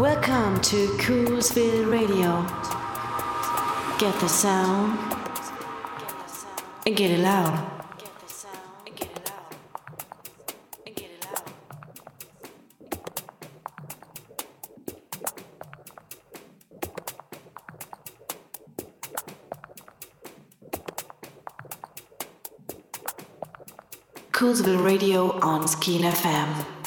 Welcome to Coolsville Radio. Get the sound get it loud. Get the sound and get it loud. Coolsville Radio on Skill FM.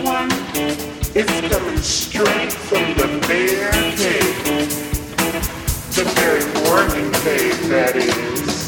It's coming straight from the bear cave. The very warming cave, that is.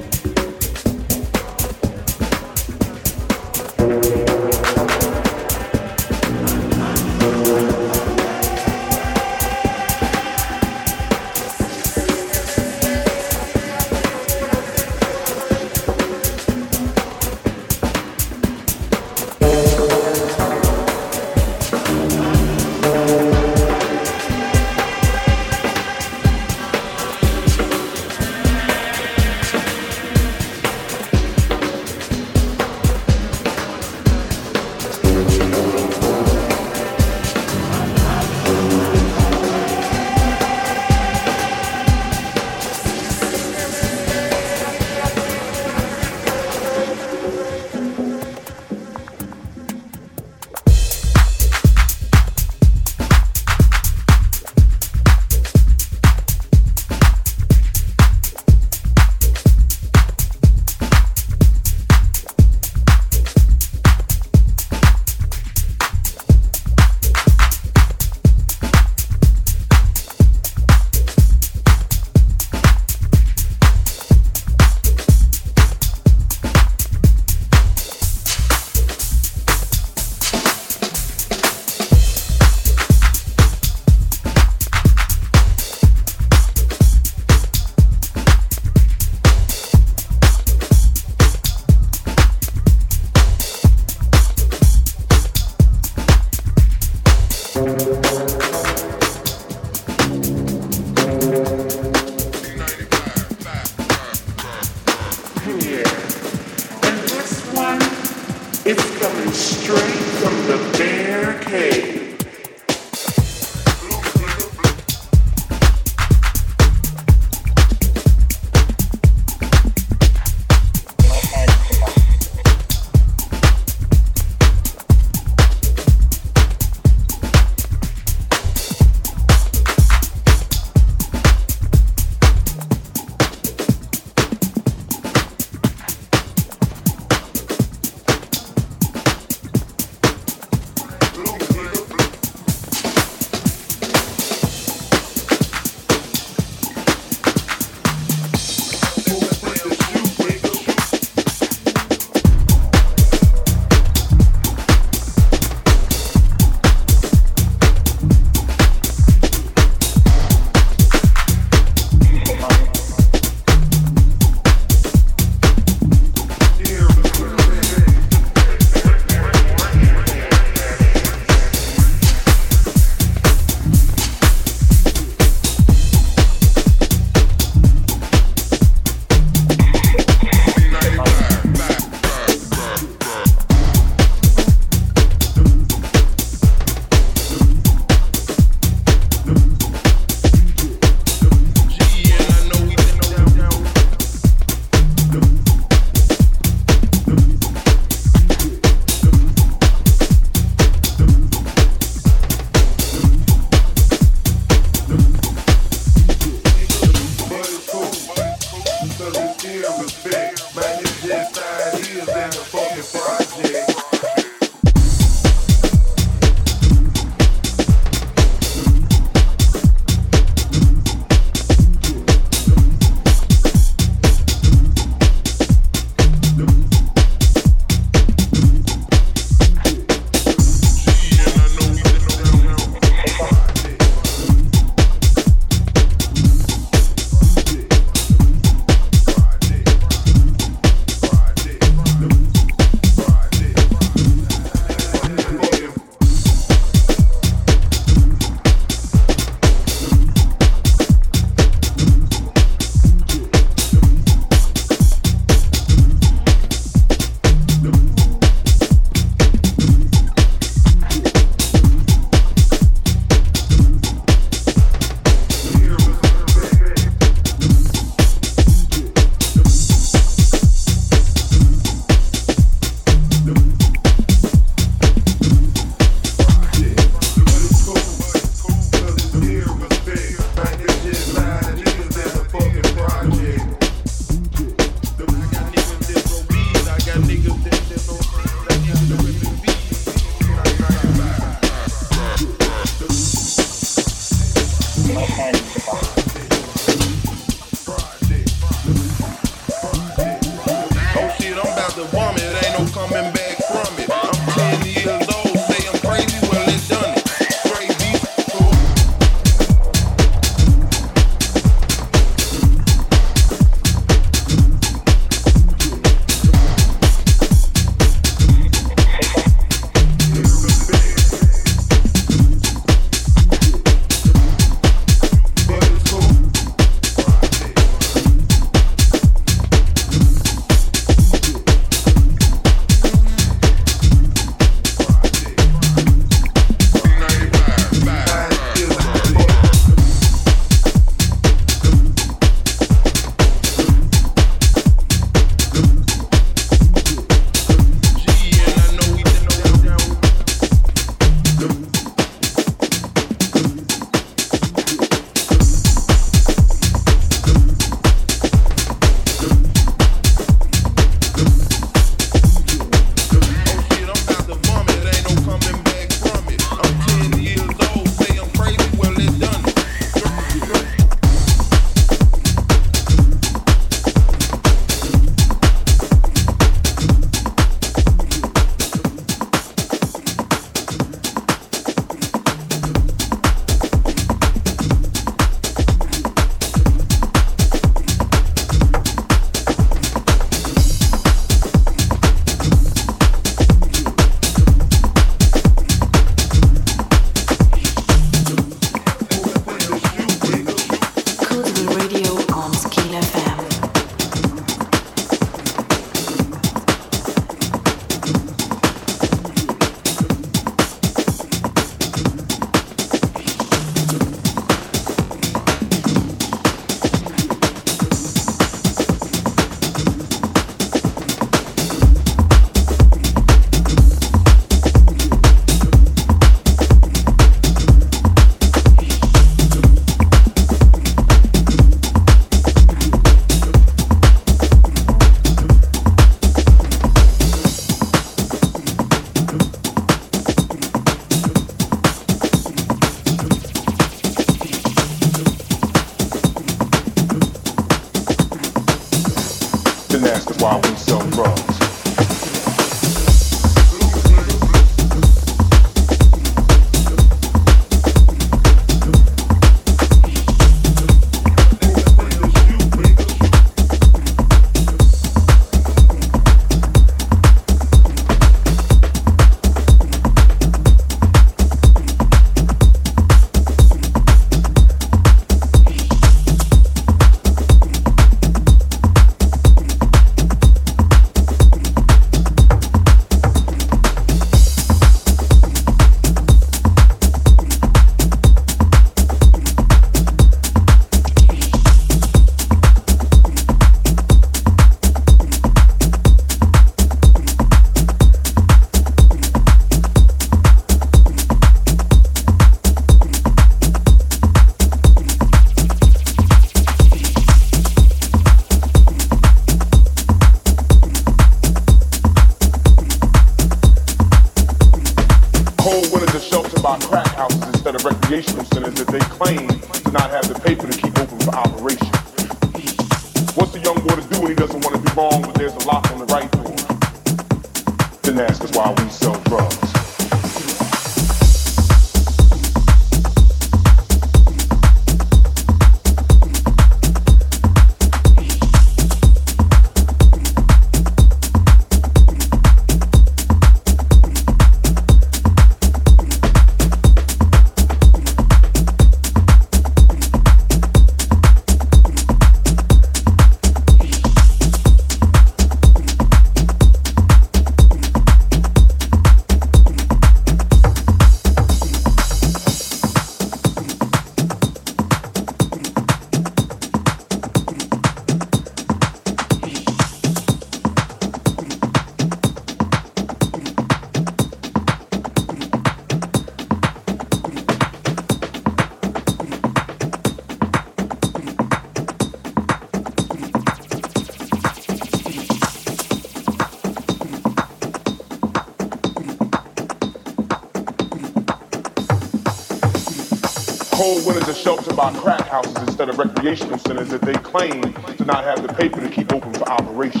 Sheltered by crack houses instead of recreational centers that they claim to not have the paper to keep open for operation.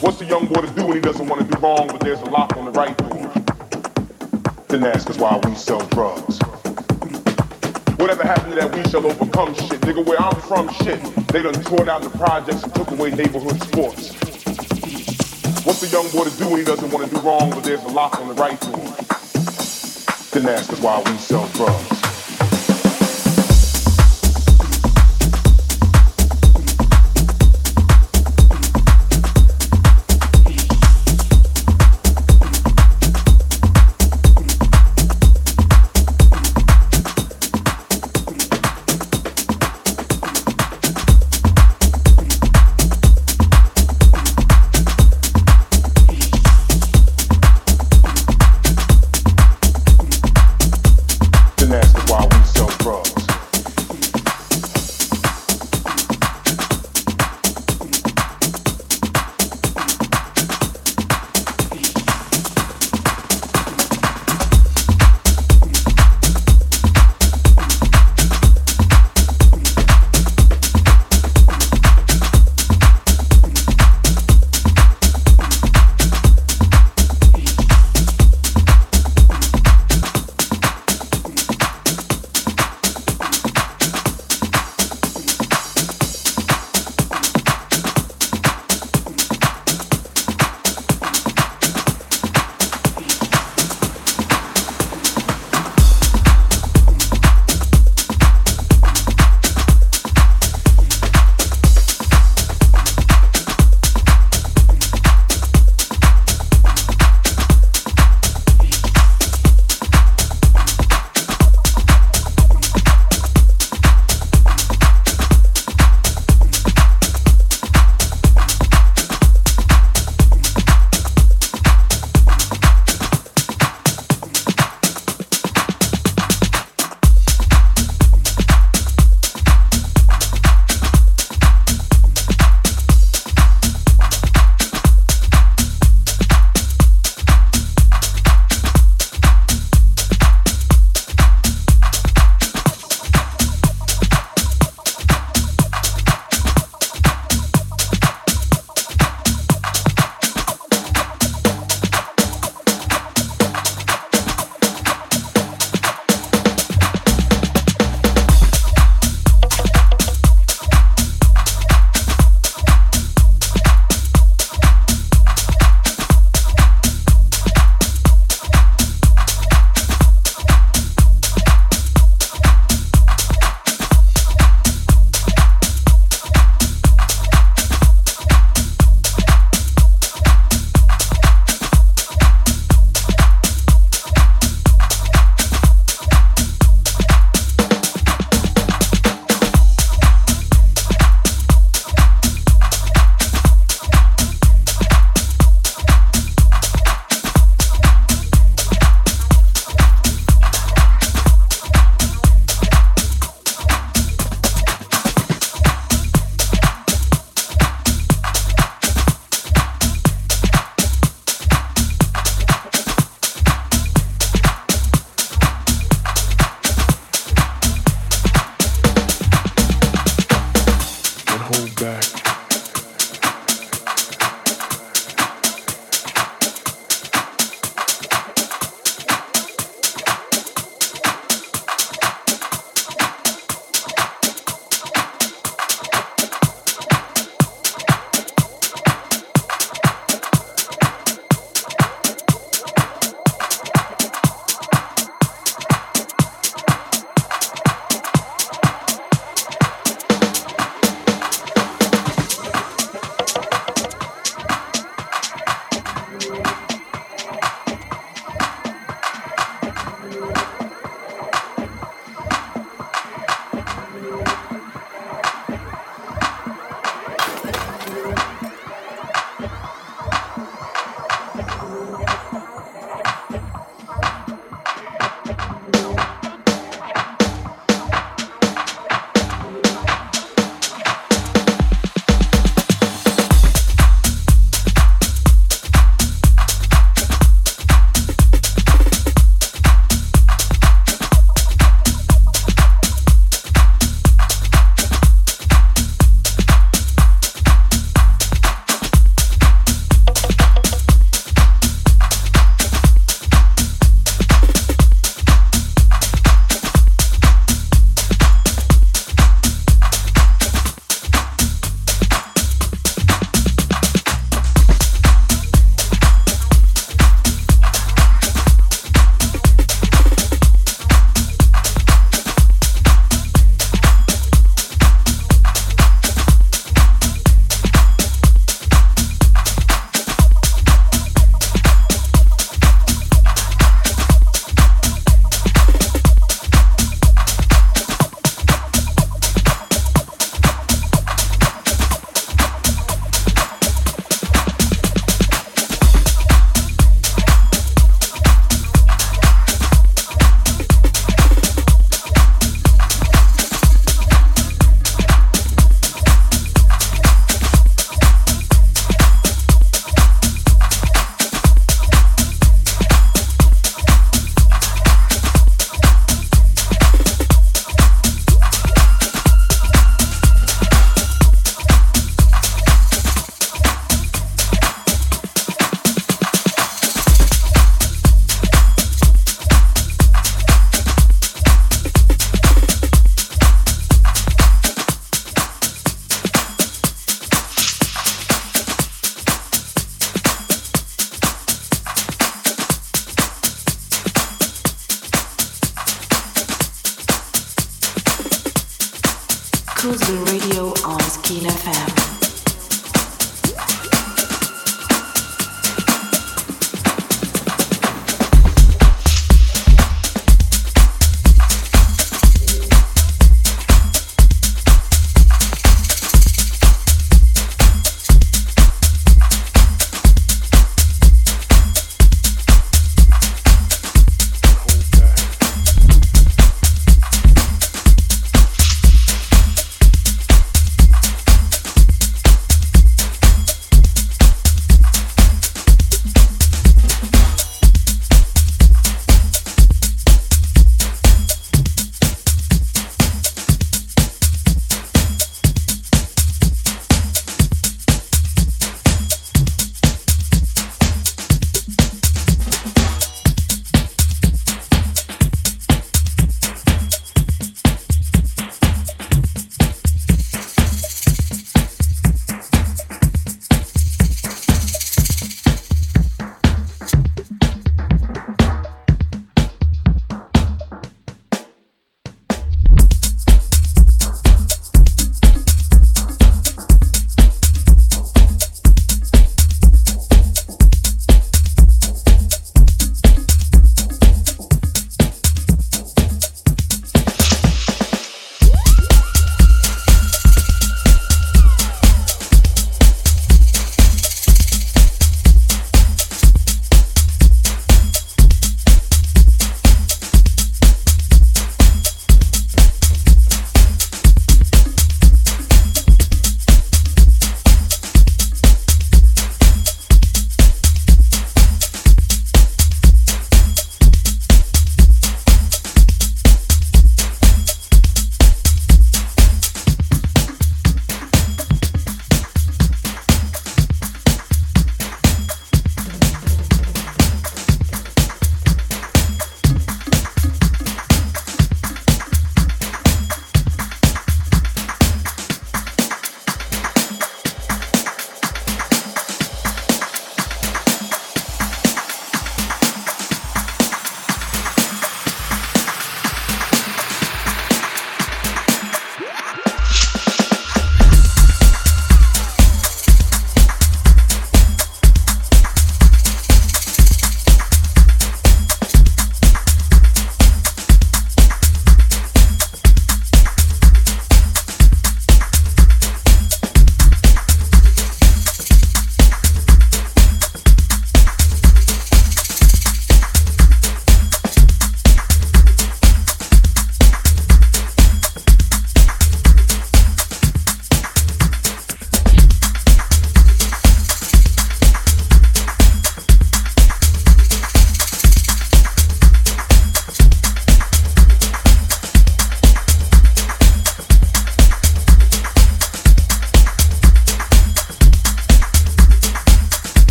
What's the young boy to do when he doesn't want to do wrong, but there's a lock on the right door? Then ask us why we sell drugs. Whatever happened to that we shall overcome shit? Nigga, where I'm from, shit. They done tore down the projects and took away neighborhood sports. What's the young boy to do when he doesn't want to do wrong, but there's a lock on the right door? Then ask us why we sell drugs.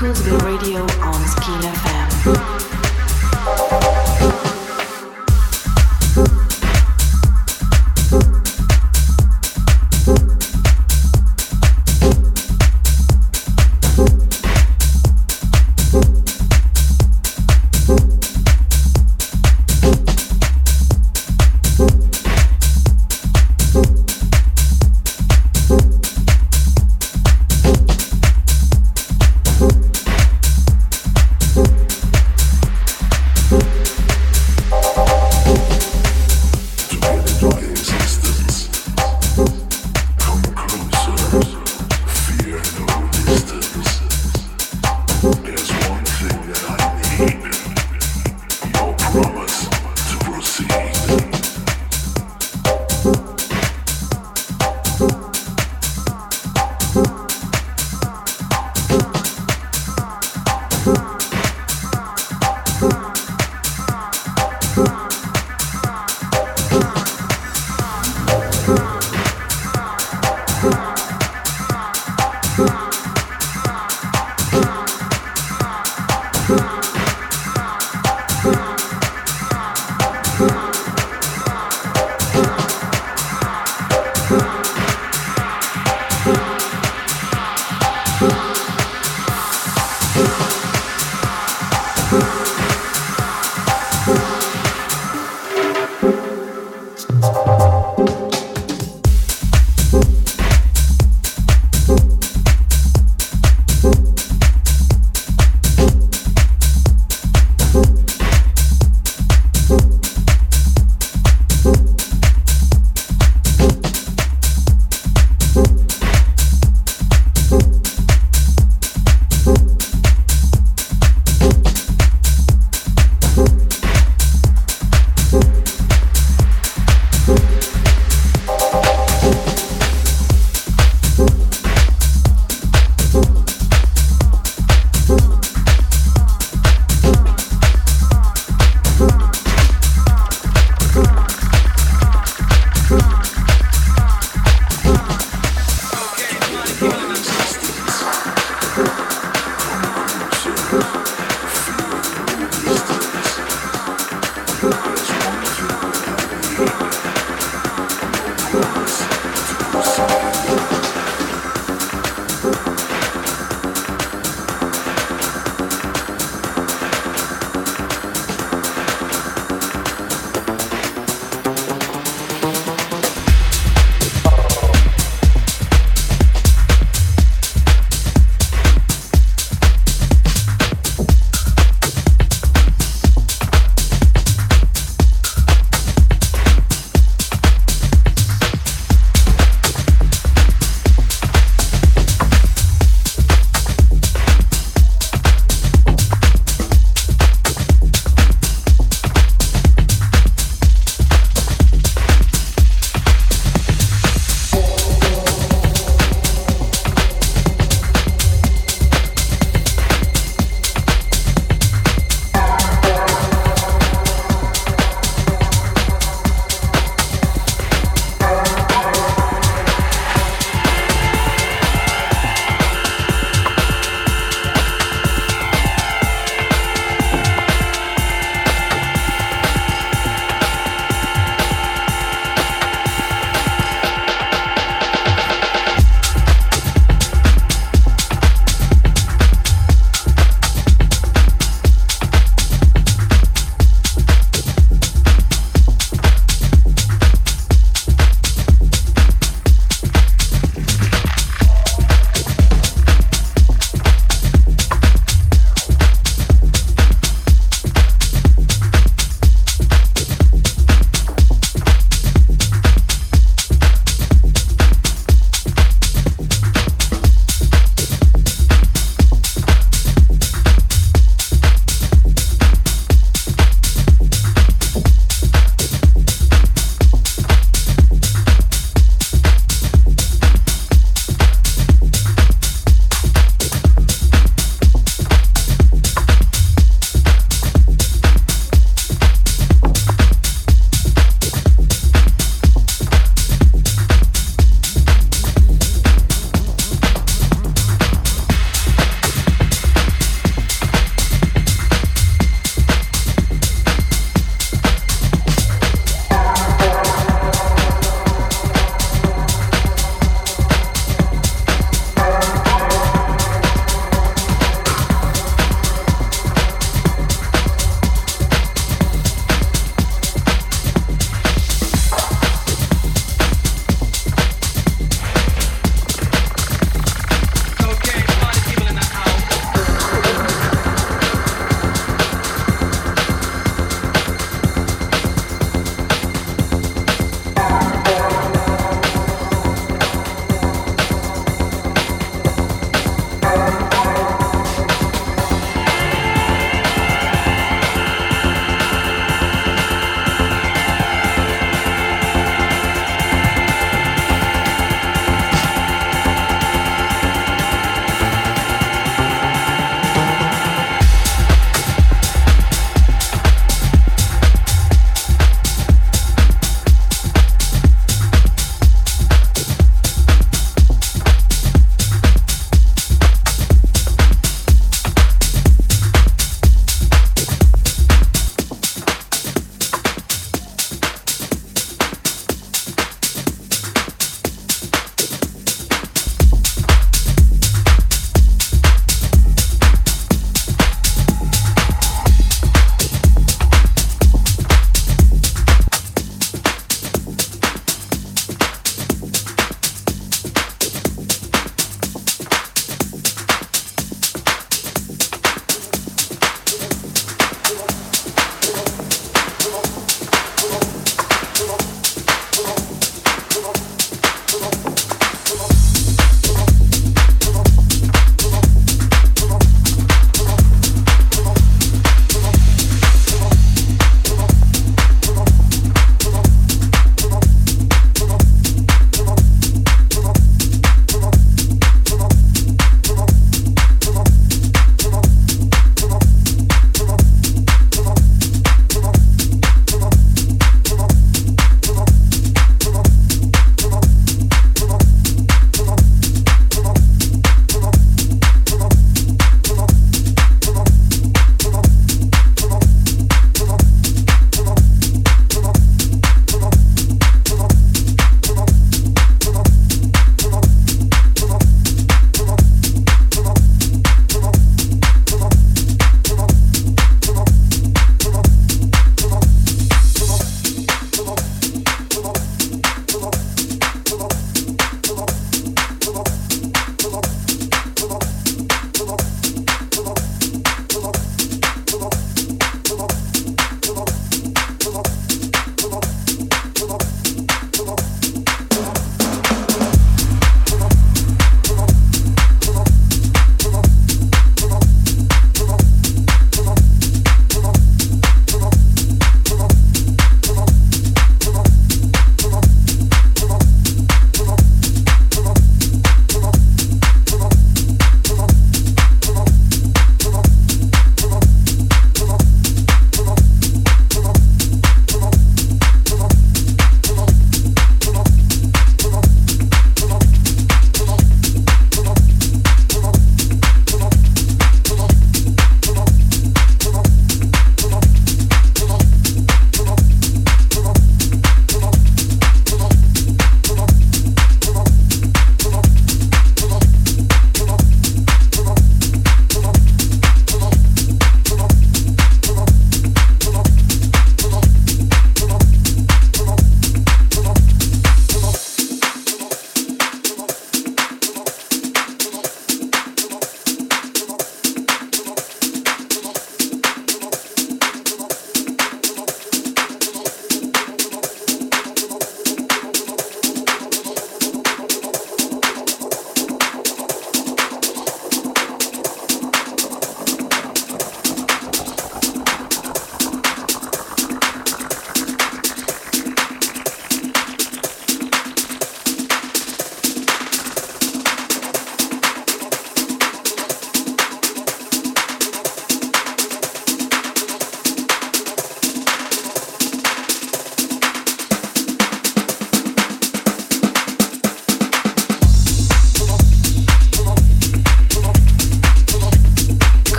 Coolsville Radio on sceen FM.